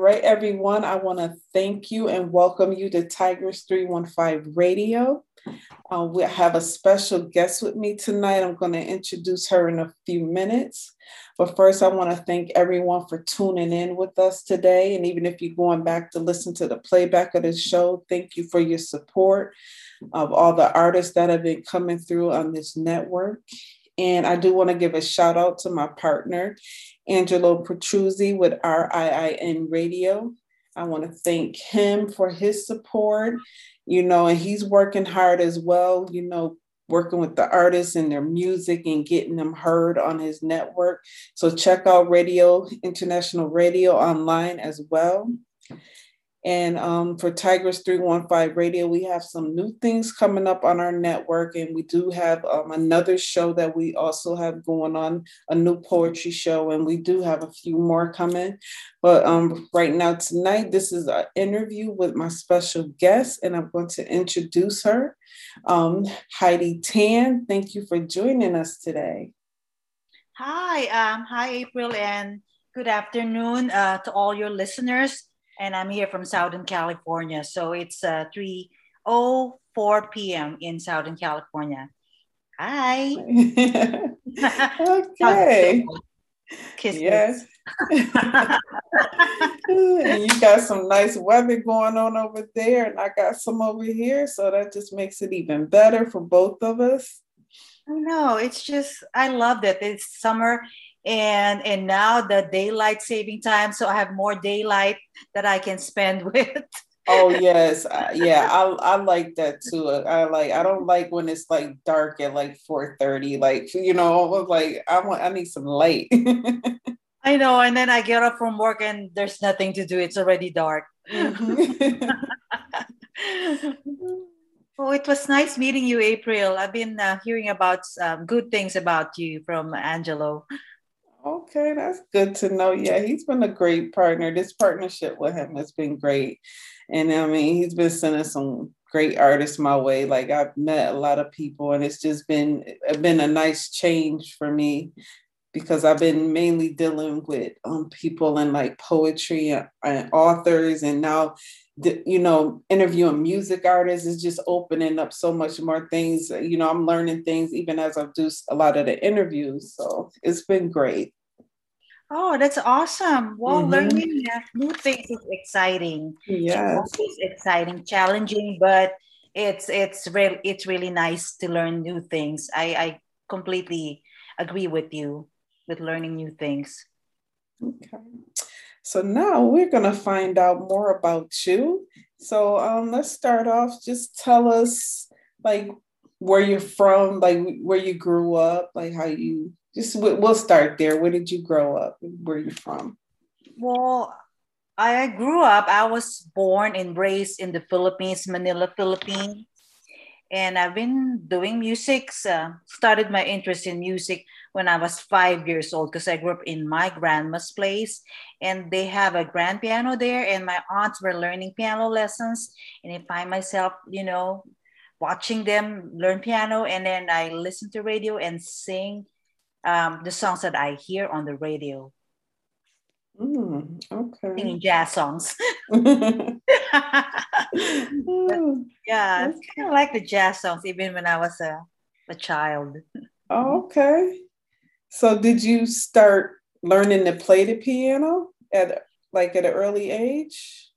Right, everyone. I want to thank you and welcome you to Tigers 315 Radio. Uh, we have a special guest with me tonight. I'm going to introduce her in a few minutes. But first, I want to thank everyone for tuning in with us today. And even if you're going back to listen to the playback of the show, thank you for your support of all the artists that have been coming through on this network. And I do want to give a shout out to my partner, Angelo Petruzzi with RIIN Radio. I want to thank him for his support, you know, and he's working hard as well, you know, working with the artists and their music and getting them heard on his network. So check out Radio International Radio online as well. And um, for Tigers 315 Radio, we have some new things coming up on our network. And we do have um, another show that we also have going on, a new poetry show. And we do have a few more coming. But um, right now, tonight, this is an interview with my special guest. And I'm going to introduce her, um, Heidi Tann. Thank you for joining us today. Hi, um, hi, April, and good afternoon uh, to all your listeners and I'm here from Southern California. So it's uh, 3.04 p.m. in Southern California. Hi. okay. Yes. and you got some nice weather going on over there, and I got some over here. So that just makes it even better for both of us. I know. It's just, I love that. It's summer and and now the daylight saving time so i have more daylight that i can spend with oh yes uh, yeah i i like that too uh, i like i don't like when it's like dark at like 4 30 like you know like i want i need some light i know and then i get up from work and there's nothing to do it's already dark mm-hmm. mm-hmm. Oh, it was nice meeting you, April. I've been uh, hearing about um, good things about you from Angelo. Okay, that's good to know. Yeah, he's been a great partner. This partnership with him has been great. And I mean, he's been sending some great artists my way. Like I've met a lot of people and it's just been been a nice change for me because I've been mainly dealing with um, people and like poetry and, and authors and now the, you know, interviewing music artists is just opening up so much more things. You know, I'm learning things even as I do a lot of the interviews. So it's been great. Oh, that's awesome. Well, mm-hmm. learning new things is exciting. Yeah, It's exciting, challenging, but it's it's real it's really nice to learn new things. I, I completely agree with you with learning new things. Okay. So now we're going to find out more about you. So um, let's start off. Just tell us like where you're from, like where you grew up, like how you just we'll start there. Where did you grow up? Where are you from? Well, I grew up. I was born and raised in the Philippines, Manila, Philippines, and I've been doing music. Uh, started my interest in music when I was five years old because I grew up in my grandma's place and they have a grand piano there and my aunts were learning piano lessons and I find myself, you know, watching them learn piano and then I listen to radio and sing um, the songs that I hear on the radio. Mm, okay. Singing jazz songs. yeah, it's kind of like the jazz songs, even when I was a, a child. okay. So did you start learning to play the piano at like at an early age?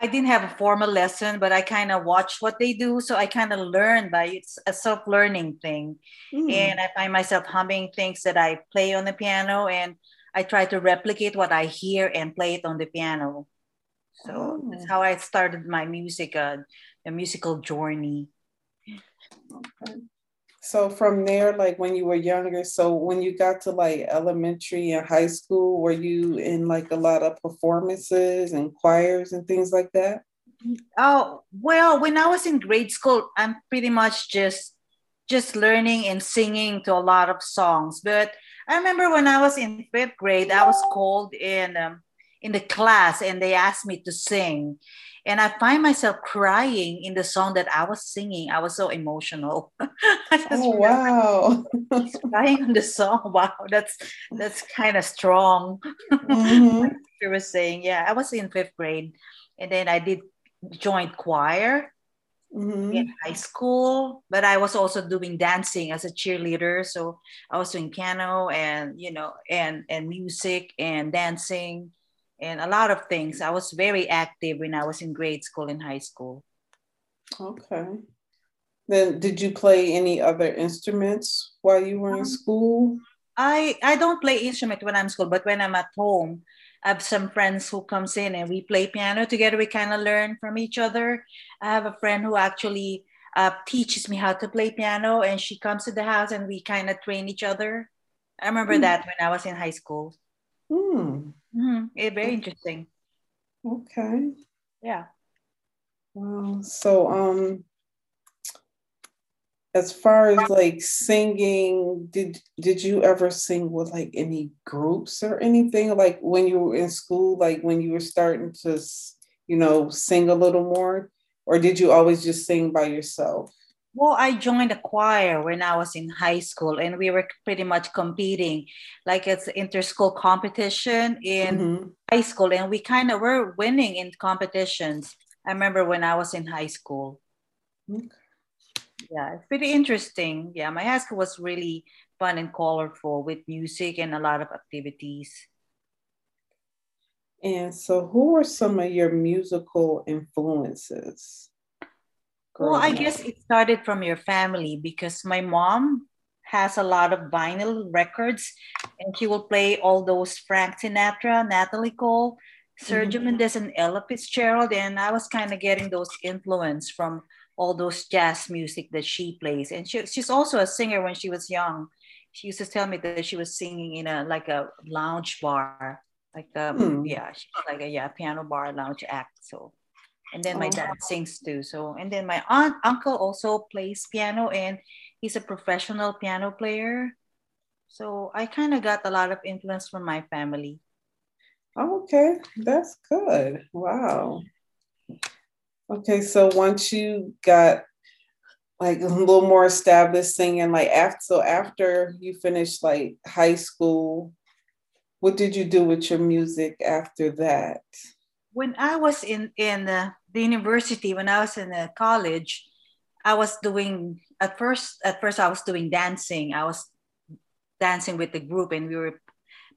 I didn't have a formal lesson, but I kind of watch what they do. So I kind of learn by it's a self-learning thing. Mm. And I find myself humming things that I play on the piano and I try to replicate what I hear and play it on the piano. So oh. that's how I started my music, uh, a musical journey. Okay so from there like when you were younger so when you got to like elementary and high school were you in like a lot of performances and choirs and things like that oh well when i was in grade school i'm pretty much just just learning and singing to a lot of songs but i remember when i was in fifth grade i was called in um, in the class and they asked me to sing and I find myself crying in the song that I was singing. I was so emotional. oh wow! crying on the song. Wow, that's that's kind of strong. Mm-hmm. teacher was saying, yeah, I was in fifth grade, and then I did joined choir mm-hmm. in high school, but I was also doing dancing as a cheerleader. So I was doing piano and you know and and music and dancing and a lot of things. I was very active when I was in grade school and high school. Okay. Then did you play any other instruments while you were in um, school? I I don't play instrument when I'm in school, but when I'm at home, I have some friends who comes in and we play piano together. We kind of learn from each other. I have a friend who actually uh, teaches me how to play piano, and she comes to the house and we kind of train each other. I remember mm. that when I was in high school. Mm. Mm-hmm. It's very interesting. Okay. Yeah. Wow. So, um, as far as like singing did did you ever sing with like any groups or anything? Like when you were in school like when you were starting to you know sing a little more? Or did you always just sing by yourself? Well i joined a choir when i was in high school and we were pretty much competing like it's inter-school competition in mm-hmm. high school and we kind of were winning in competitions. I remember when i was in high school. Okay yeah, it's pretty interesting. Yeah, my high school was really fun and colorful with music and a lot of activities. And so, who were some of your musical influences? Well, I guess it started from your family because my mom has a lot of vinyl records and she will play all those Frank Sinatra, Natalie Cole, Sergio mm-hmm. Mendes, and Ella Fitzgerald. And I was kind of getting those influence from all those jazz music that she plays. And she, she's also a singer when she was young. She used to tell me that she was singing in a like a lounge bar, like a hmm. yeah, she's like a yeah piano bar lounge act. So, and then my oh. dad sings too. So, and then my aunt uncle also plays piano, and he's a professional piano player. So I kind of got a lot of influence from my family. Okay, that's good. Wow. Okay, so once you got like a little more established singing, like after so after you finished like high school, what did you do with your music after that? When I was in in the, the university, when I was in the college, I was doing at first. At first, I was doing dancing. I was dancing with the group, and we were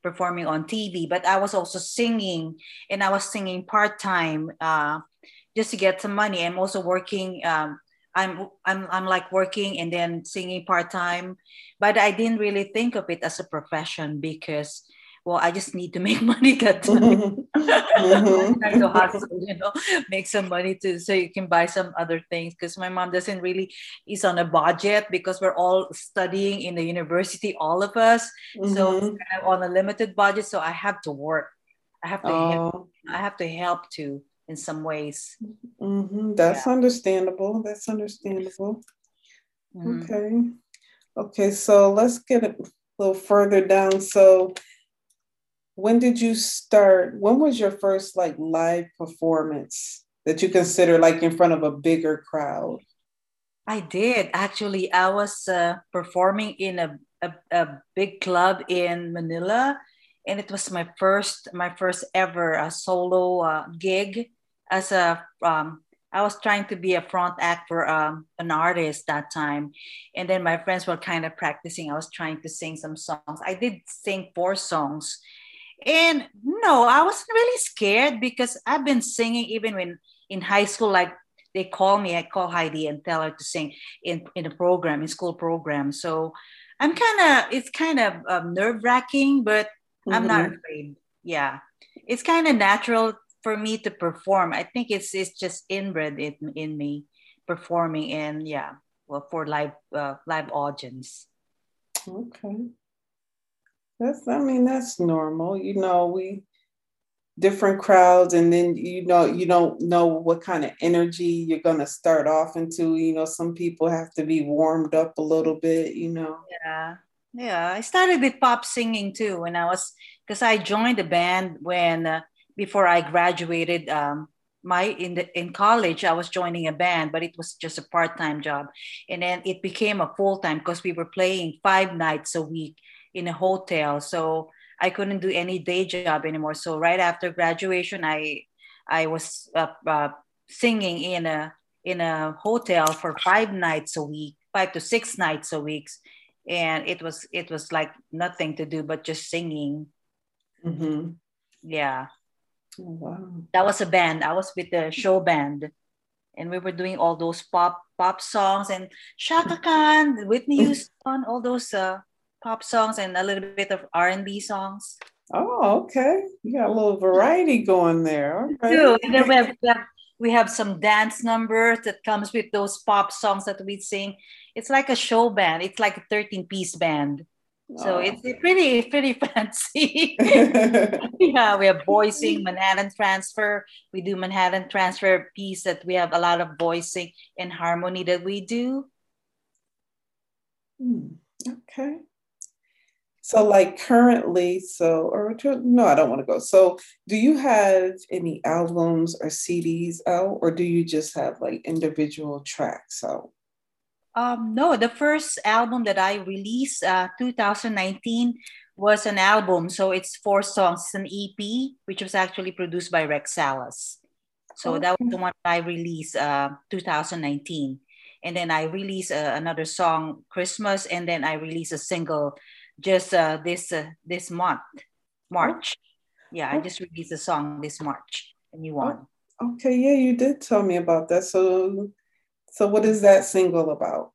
performing on TV. But I was also singing, and I was singing part time. Uh, just to get some money. I'm also working. Um, I'm I'm I'm like working and then singing part time, but I didn't really think of it as a profession because well, I just need to make money that time. mm-hmm. to hustle, you know, make some money to so you can buy some other things. Because my mom doesn't really is on a budget because we're all studying in the university, all of us. Mm-hmm. So kind of on a limited budget. So I have to work. I have to oh. help. I have to help too in some ways. Mm-hmm. That's yeah. understandable. That's understandable. Mm-hmm. Okay. Okay, so let's get a little further down. So, when did you start? When was your first like live performance that you consider like in front of a bigger crowd? I did actually. I was uh, performing in a, a, a big club in Manila, and it was my first my first ever uh, solo uh, gig as a um, I was trying to be a front act for um, an artist that time. And then my friends were kind of practicing. I was trying to sing some songs. I did sing four songs. And no, I wasn't really scared because I've been singing even when in high school, like they call me, I call Heidi and tell her to sing in, in a program, in school program. So I'm kind of, it's kind of um, nerve wracking, but mm-hmm. I'm not mm-hmm. afraid. Yeah. It's kind of natural for me to perform. I think it's it's just inbred in, in me performing and yeah, well for live uh, live audience. Okay. That's I mean that's normal. You know, we different crowds and then you know you don't know what kind of energy you're going to start off into you know some people have to be warmed up a little bit you know yeah yeah i started with pop singing too when i was because i joined the band when uh, before I graduated um, my in the in college I was joining a band, but it was just a part-time job. And then it became a full-time because we were playing five nights a week in a hotel. So I couldn't do any day job anymore. So right after graduation, I I was uh, uh, singing in a in a hotel for five nights a week, five to six nights a week, and it was it was like nothing to do but just singing. Mm-hmm. Yeah. Oh, wow. That was a band. I was with the show band, and we were doing all those pop pop songs and Chaka Khan, Whitney Houston, all those uh, pop songs and a little bit of R and B songs. Oh, okay. You got a little variety going there. Okay. And then we have, we have some dance numbers that comes with those pop songs that we sing. It's like a show band. It's like a 13 piece band. So oh. it's pretty, pretty fancy. yeah, we have voicing, Manhattan Transfer. We do Manhattan Transfer piece that we have a lot of voicing and harmony that we do. Hmm. Okay. So, like currently, so or no, I don't want to go. So, do you have any albums or CDs out, or do you just have like individual tracks out? Um, no, the first album that I released, uh, 2019, was an album. So it's four songs. It's an EP, which was actually produced by Rex Salas. So okay. that was the one I released, uh, 2019. And then I released uh, another song, Christmas, and then I released a single just uh, this uh, this month, March. Yeah, I just released a song this March, a new one. Okay, yeah, you did tell me about that. So, so what is that single about?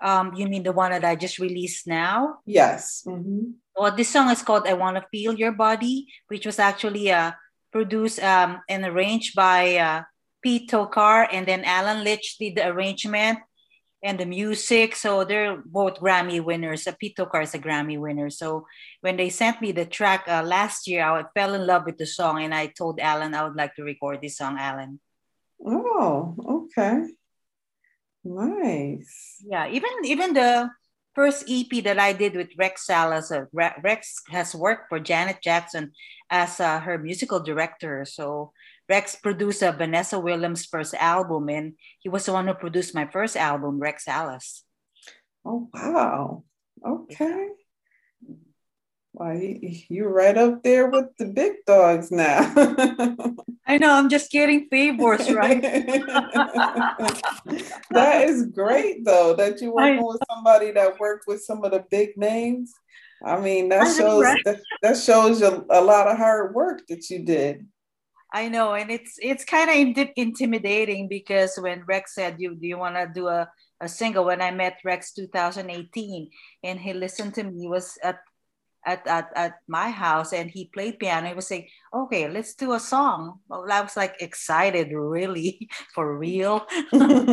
Um, you mean the one that I just released now? Yes. Mm-hmm. Well, this song is called "I Want to Feel Your Body," which was actually uh, produced um, and arranged by uh, Pete Tokar, and then Alan Litch did the arrangement and the music. So they're both Grammy winners. Uh, Pete Tokar is a Grammy winner. So when they sent me the track uh, last year, I fell in love with the song, and I told Alan I would like to record this song. Alan. Oh, okay. Nice. Yeah, even even the first EP that I did with Rex Salas. Uh, Rex has worked for Janet Jackson as uh, her musical director. So Rex produced uh, Vanessa Williams' first album, and he was the one who produced my first album, Rex Salas. Oh wow! Okay. Why you're right up there with the big dogs now. I know. I'm just getting favors, right? that is great, though, that you're working with somebody that worked with some of the big names. I mean, that shows that, that shows you a lot of hard work that you did. I know, and it's it's kind of intimidating because when Rex said, "You do you want to do a a single?" When I met Rex 2018, and he listened to me, he was at at, at, at my house and he played piano. He was saying, okay, let's do a song. Well, I was like excited, really, for real. and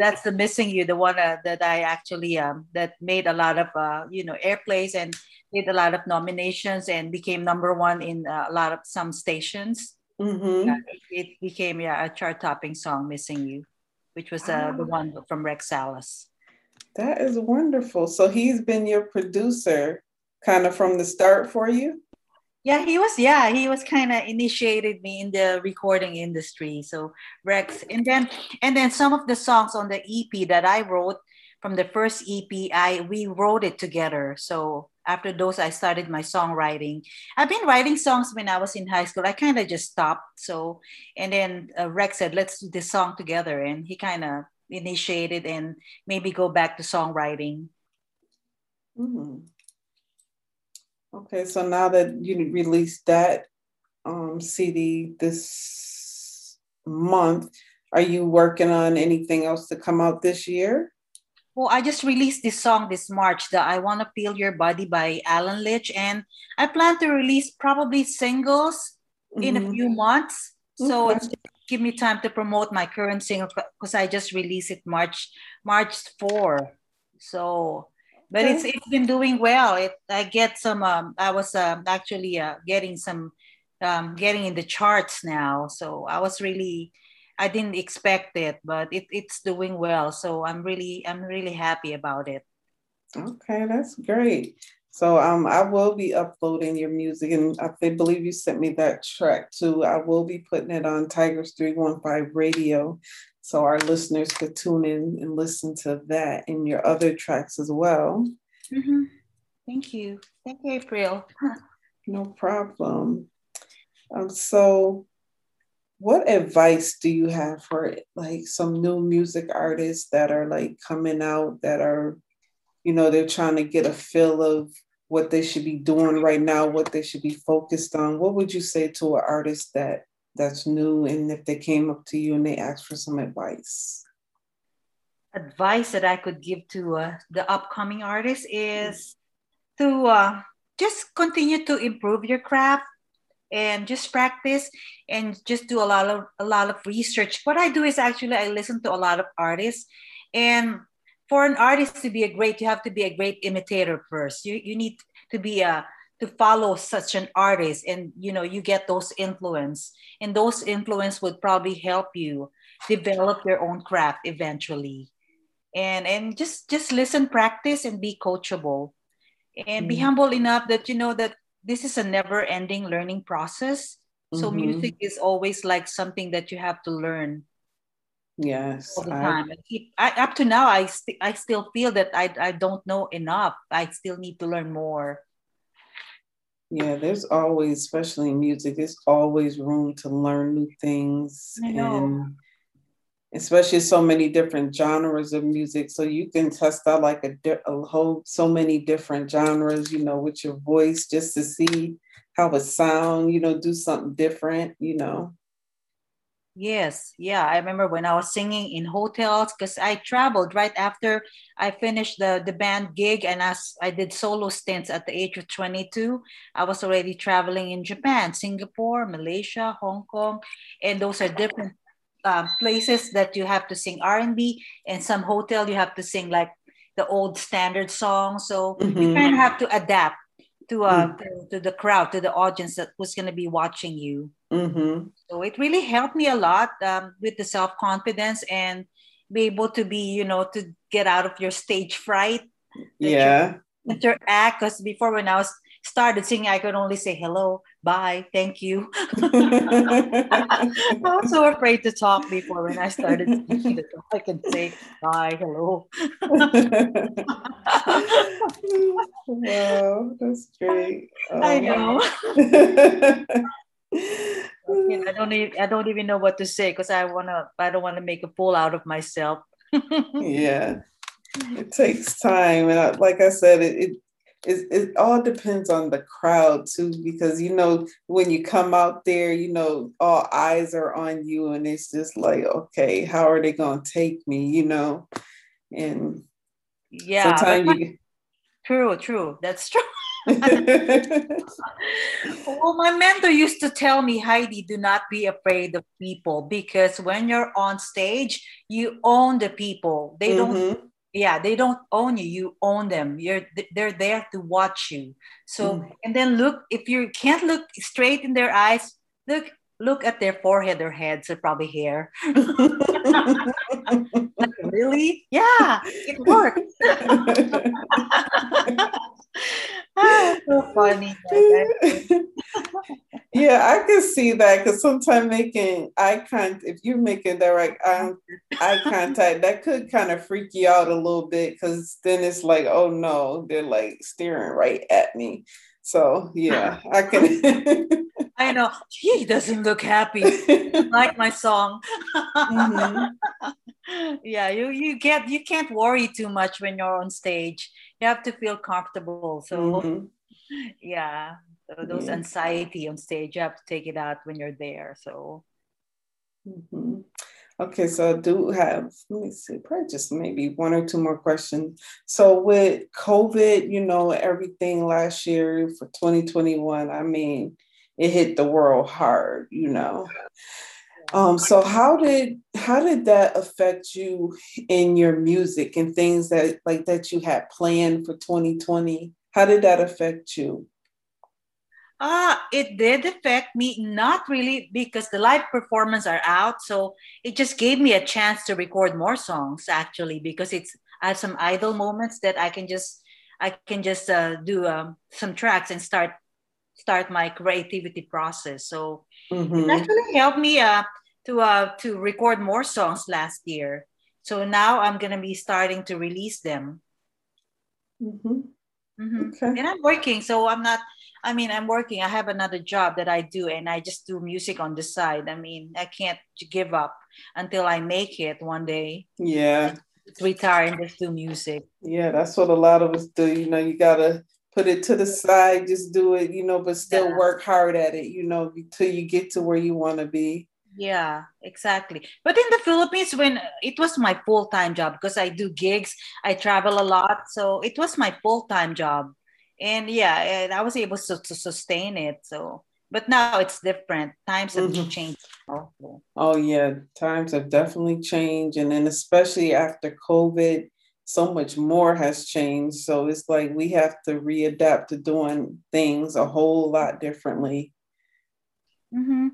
that's the Missing You, the one uh, that I actually, um, that made a lot of, uh, you know, airplays and did a lot of nominations and became number one in uh, a lot of some stations. Mm-hmm. It, it, became yeah, a chart topping song, Missing You, which was uh, the one from Rex Salas. That is wonderful. So he's been your producer kind of from the start for you? Yeah, he was. Yeah, he was kind of initiated me in the recording industry. So Rex, and then and then some of the songs on the EP that I wrote from the first EP, I we wrote it together. So after those, I started my songwriting. I've been writing songs when I was in high school. I kind of just stopped. So and then uh, Rex said, "Let's do this song together," and he kind of initiated and maybe go back to songwriting. Mm-hmm. Okay, so now that you released that um, CD this month, are you working on anything else to come out this year? Well, I just released this song this March, the I Wanna Feel Your Body by Alan Litch, and I plan to release probably singles mm-hmm. in a mm-hmm. few months. So okay. it's give me time to promote my current single because I just released it March March 4. So but it's it's been doing well. It I get some um I was um, actually uh, getting some um getting in the charts now. So I was really I didn't expect it, but it, it's doing well. So I'm really I'm really happy about it. Okay, that's great. So um, I will be uploading your music, and I believe you sent me that track too. I will be putting it on Tigers 315 radio. So our listeners could tune in and listen to that and your other tracks as well. Mm-hmm. Thank you. Thank you, April. no problem. Um, so, what advice do you have for like some new music artists that are like coming out that are, you know, they're trying to get a feel of what they should be doing right now, what they should be focused on? What would you say to an artist that that's new and if they came up to you and they asked for some advice? Advice that I could give to uh, the upcoming artists is to uh, just continue to improve your craft and just practice and just do a lot of a lot of research what i do is actually i listen to a lot of artists and for an artist to be a great you have to be a great imitator first. You, you need to be a to follow such an artist and you know you get those influence. And those influence would probably help you develop your own craft eventually. And and just just listen practice and be coachable. And be mm. humble enough that you know that this is a never ending learning process. So mm-hmm. music is always like something that you have to learn yes all the time. I, I, up to now i st- i still feel that I, I don't know enough. I still need to learn more. Yeah there's always especially in music there's always room to learn new things and especially so many different genres of music. So you can test out like a, a, whole so many different genres you know with your voice just to see how it sound you know do something different you know yes yeah i remember when i was singing in hotels because i traveled right after i finished the the band gig and as i did solo stints at the age of 22 i was already traveling in japan singapore malaysia hong kong and those are different um, places that you have to sing R&B and some hotel you have to sing like the old standard songs. So mm-hmm. you kind of have to adapt to, uh, mm-hmm. to, to, the crowd, to the audience that was going to be watching you. Mm-hmm. So it really helped me a lot um, with the self-confidence and be able to be, you know, to get out of your stage fright. Yeah. Interact because before when I was started singing, I could only say hello, bye, thank you. I was so afraid to talk before when I started speaking. I can say bye, hello. wow, that's great. Um, I know. I don't even I don't even know what to say because I wanna I don't want to make a fool out of myself. yeah, it takes time, and I, like I said, it, it it, it all depends on the crowd too because you know when you come out there you know all eyes are on you and it's just like okay how are they going to take me you know? And yeah sometimes you... true true that's true. Well my mentor used to tell me heidi do not be afraid of people because when you're on stage you own the people. They mm-hmm. don't yeah they don't own you you own them you're they're there to watch you so mm. and then look if you can't look straight in their eyes look look at their forehead their heads or probably hair. Like, really? Yeah it works. So funny yeah i can see that because sometimes making eye contact if you're making direct eye, um, eye contact that could kind of freak you out a little bit because then it's like oh no they're like staring right at me. So yeah i can I know he doesn't look happy. like my song. mm-hmm. yeah, you you get you can't worry too much when you're on stage. You have to feel comfortable. So mm-hmm. yeah, so those yeah. anxiety on stage, you have to take it out when you're there. So. Mm-hmm. Okay, so I do have, let me see, probably just maybe one or two more questions. So with COVID, you know, everything last year for 2021, I mean, it hit the world hard, you know. Um, so how did how did that affect you in your music and things that like that you had planned for 2020? How did that affect you? Uh, it did affect me, not really because the live performance are out. So it just gave me a chance to record more songs actually, because it's I have some idle moments that I can just I can just uh, do um, some tracks and start start my creativity process. So mm-hmm. it actually helped me uh, to uh, to record more songs last year. So now I'm gonna be starting to release them. Mm-hmm. Mm-hmm. Okay. And I'm working, so I'm not. I mean, I'm working. I have another job that I do, and I just do music on the side. I mean, I can't give up until I make it one day. Yeah. Retire and just do music. Yeah, that's what a lot of us do. You know, you gotta put it to the side, just do it, you know, but still yeah. work hard at it, you know, until you get to where you want to be. Yeah, exactly. But in the Philippines, when it was my full time job, because I do gigs, I travel a lot. So it was my full time job. And yeah, and I was able to, to sustain it. So, but now it's different. Times have mm-hmm. changed. Oh, yeah. Times have definitely changed. And then, especially after COVID, so much more has changed. So it's like we have to readapt to doing things a whole lot differently. Mm-hmm.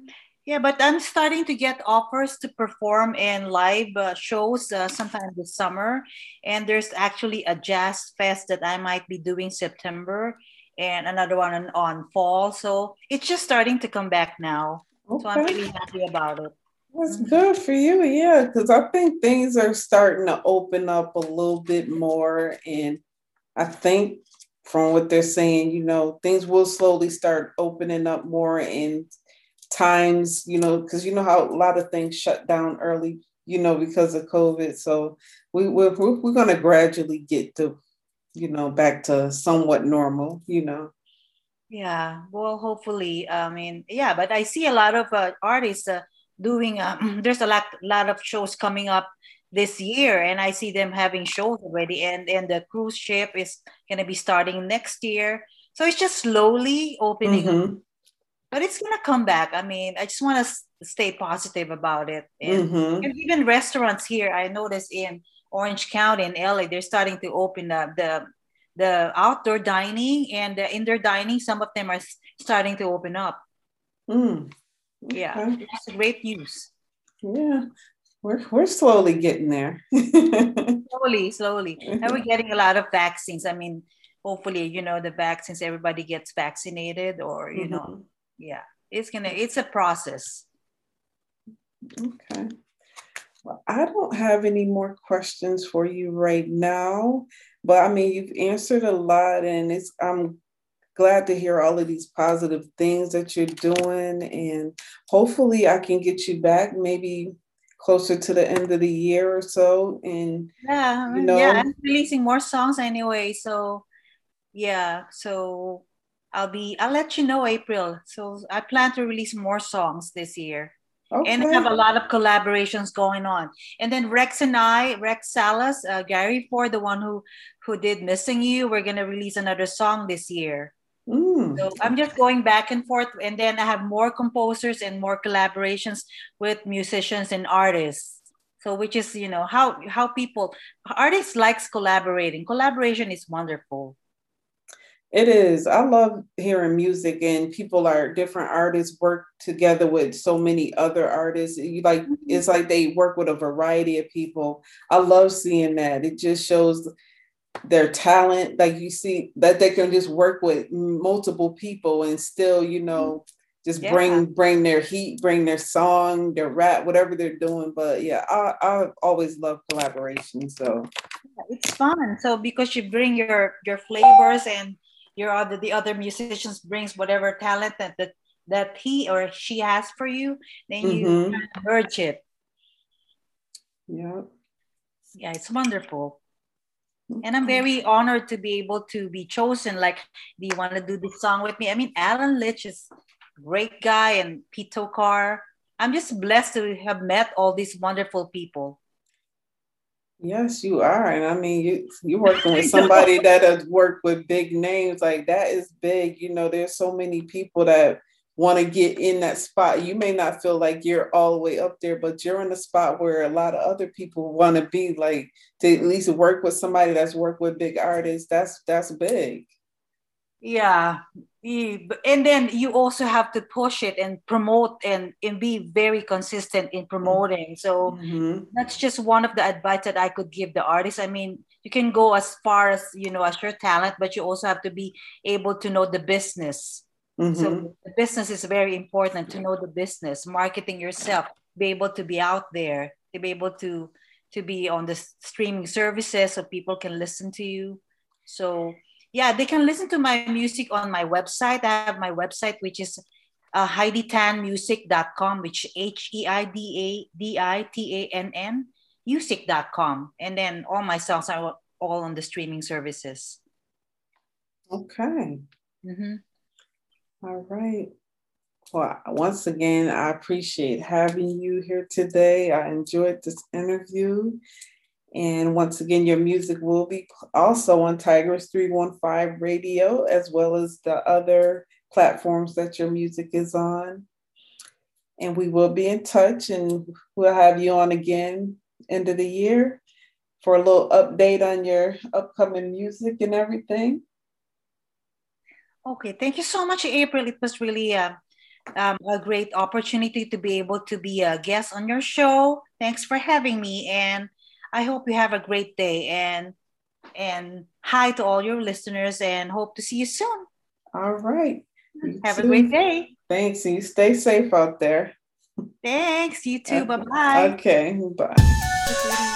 Yeah, but I'm starting to get offers to perform in live uh, shows uh, sometime this summer. And there's actually a jazz fest that I might be doing September and another one on, on fall. So it's just starting to come back now. Okay. So I'm really happy about it. That's good for you. Yeah, because I think things are starting to open up a little bit more. And I think from what they're saying, you know, things will slowly start opening up more and times, you know, because you know how a lot of things shut down early, you know, because of COVID. So we, we're, we're going to gradually get to, you know, back to somewhat normal, you know. Yeah, well, hopefully. I mean, yeah, but I see a lot of uh, artists uh, doing, uh, there's a lot, lot of shows coming up this year and i see them having shows already and and the cruise ship is going to be starting next year so it's just slowly opening mm-hmm but it's gonna come back. I mean, I just want to stay positive about it. And, mm-hmm. and, even restaurants here, I noticed in Orange County in LA, they're starting to open up the the outdoor dining and the indoor dining. Some of them are starting to open up. Mm. Okay. Yeah, it's great news. Yeah, we're we're slowly getting there. slowly, slowly, and we're getting a lot of vaccines. I mean, hopefully, you know, the vaccines everybody gets vaccinated, or you mm-hmm. know yeah it's gonna it's a process okay well i don't have any more questions for you right now but i mean you've answered a lot and it's i'm glad to hear all of these positive things that you're doing and hopefully i can get you back maybe closer to the end of the year or so and yeah you know, yeah i'm releasing more songs anyway so yeah so I'll be I'll let you know April. So I plan to release more songs this year. Okay. And I have a lot of collaborations going on. And then Rex and I, Rex Salas, uh, Gary Ford, the one who who did Missing You, we're gonna release another song this year. Mm. So I'm just going back and forth, and then I have more composers and more collaborations with musicians and artists. So which is you know how how people artists likes collaborating. Collaboration is wonderful. It is. I love hearing music and people are different artists work together with so many other artists. You like mm-hmm. it's like they work with a variety of people. I love seeing that. It just shows their talent. Like you see that they can just work with multiple people and still, you know, just yeah. bring bring their heat, bring their song, their rap, whatever they're doing. But yeah, I I always love collaboration. So it's fun. So because you bring your your flavors and your other the other musicians brings whatever talent that that, that he or she has for you then you mm-hmm. merge it yeah yeah it's wonderful and i'm very honored to be able to be chosen like do you want to do this song with me i mean alan litch is a great guy and pete tokar i'm just blessed to have met all these wonderful people Yes, you are. And I mean, you, you're working with somebody that has worked with big names. Like that is big. You know, there's so many people that want to get in that spot. You may not feel like you're all the way up there, but you're in a spot where a lot of other people want to be like to at least work with somebody that's worked with big artists. That's that's big. Yeah, and then you also have to push it and promote and, and be very consistent in promoting so mm-hmm. that's just one of the advice that i could give the artist i mean you can go as far as you know as your talent but you also have to be able to know the business mm-hmm. so the business is very important to know the business marketing yourself be able to be out there to be able to to be on the streaming services so people can listen to you so yeah, they can listen to my music on my website. I have my website, which is uh, HeidiTannMusic.com, which H E I D A D I T A N N music.com. And then all my songs are all on the streaming services. Okay. Mm-hmm. All right. Well, once again, I appreciate having you here today. I enjoyed this interview. And once again, your music will be also on Tigers 315 radio, as well as the other platforms that your music is on. And we will be in touch and we'll have you on again end of the year for a little update on your upcoming music and everything. Okay, thank you so much, April. It was really uh, um, a great opportunity to be able to be a guest on your show. Thanks for having me, and I hope you have a great day. and And hi to all your listeners, and hope to see you soon. All right. You have too. a great day. Thanks, and you stay safe out there. Thanks. You too. Bye bye. Okay. Bye.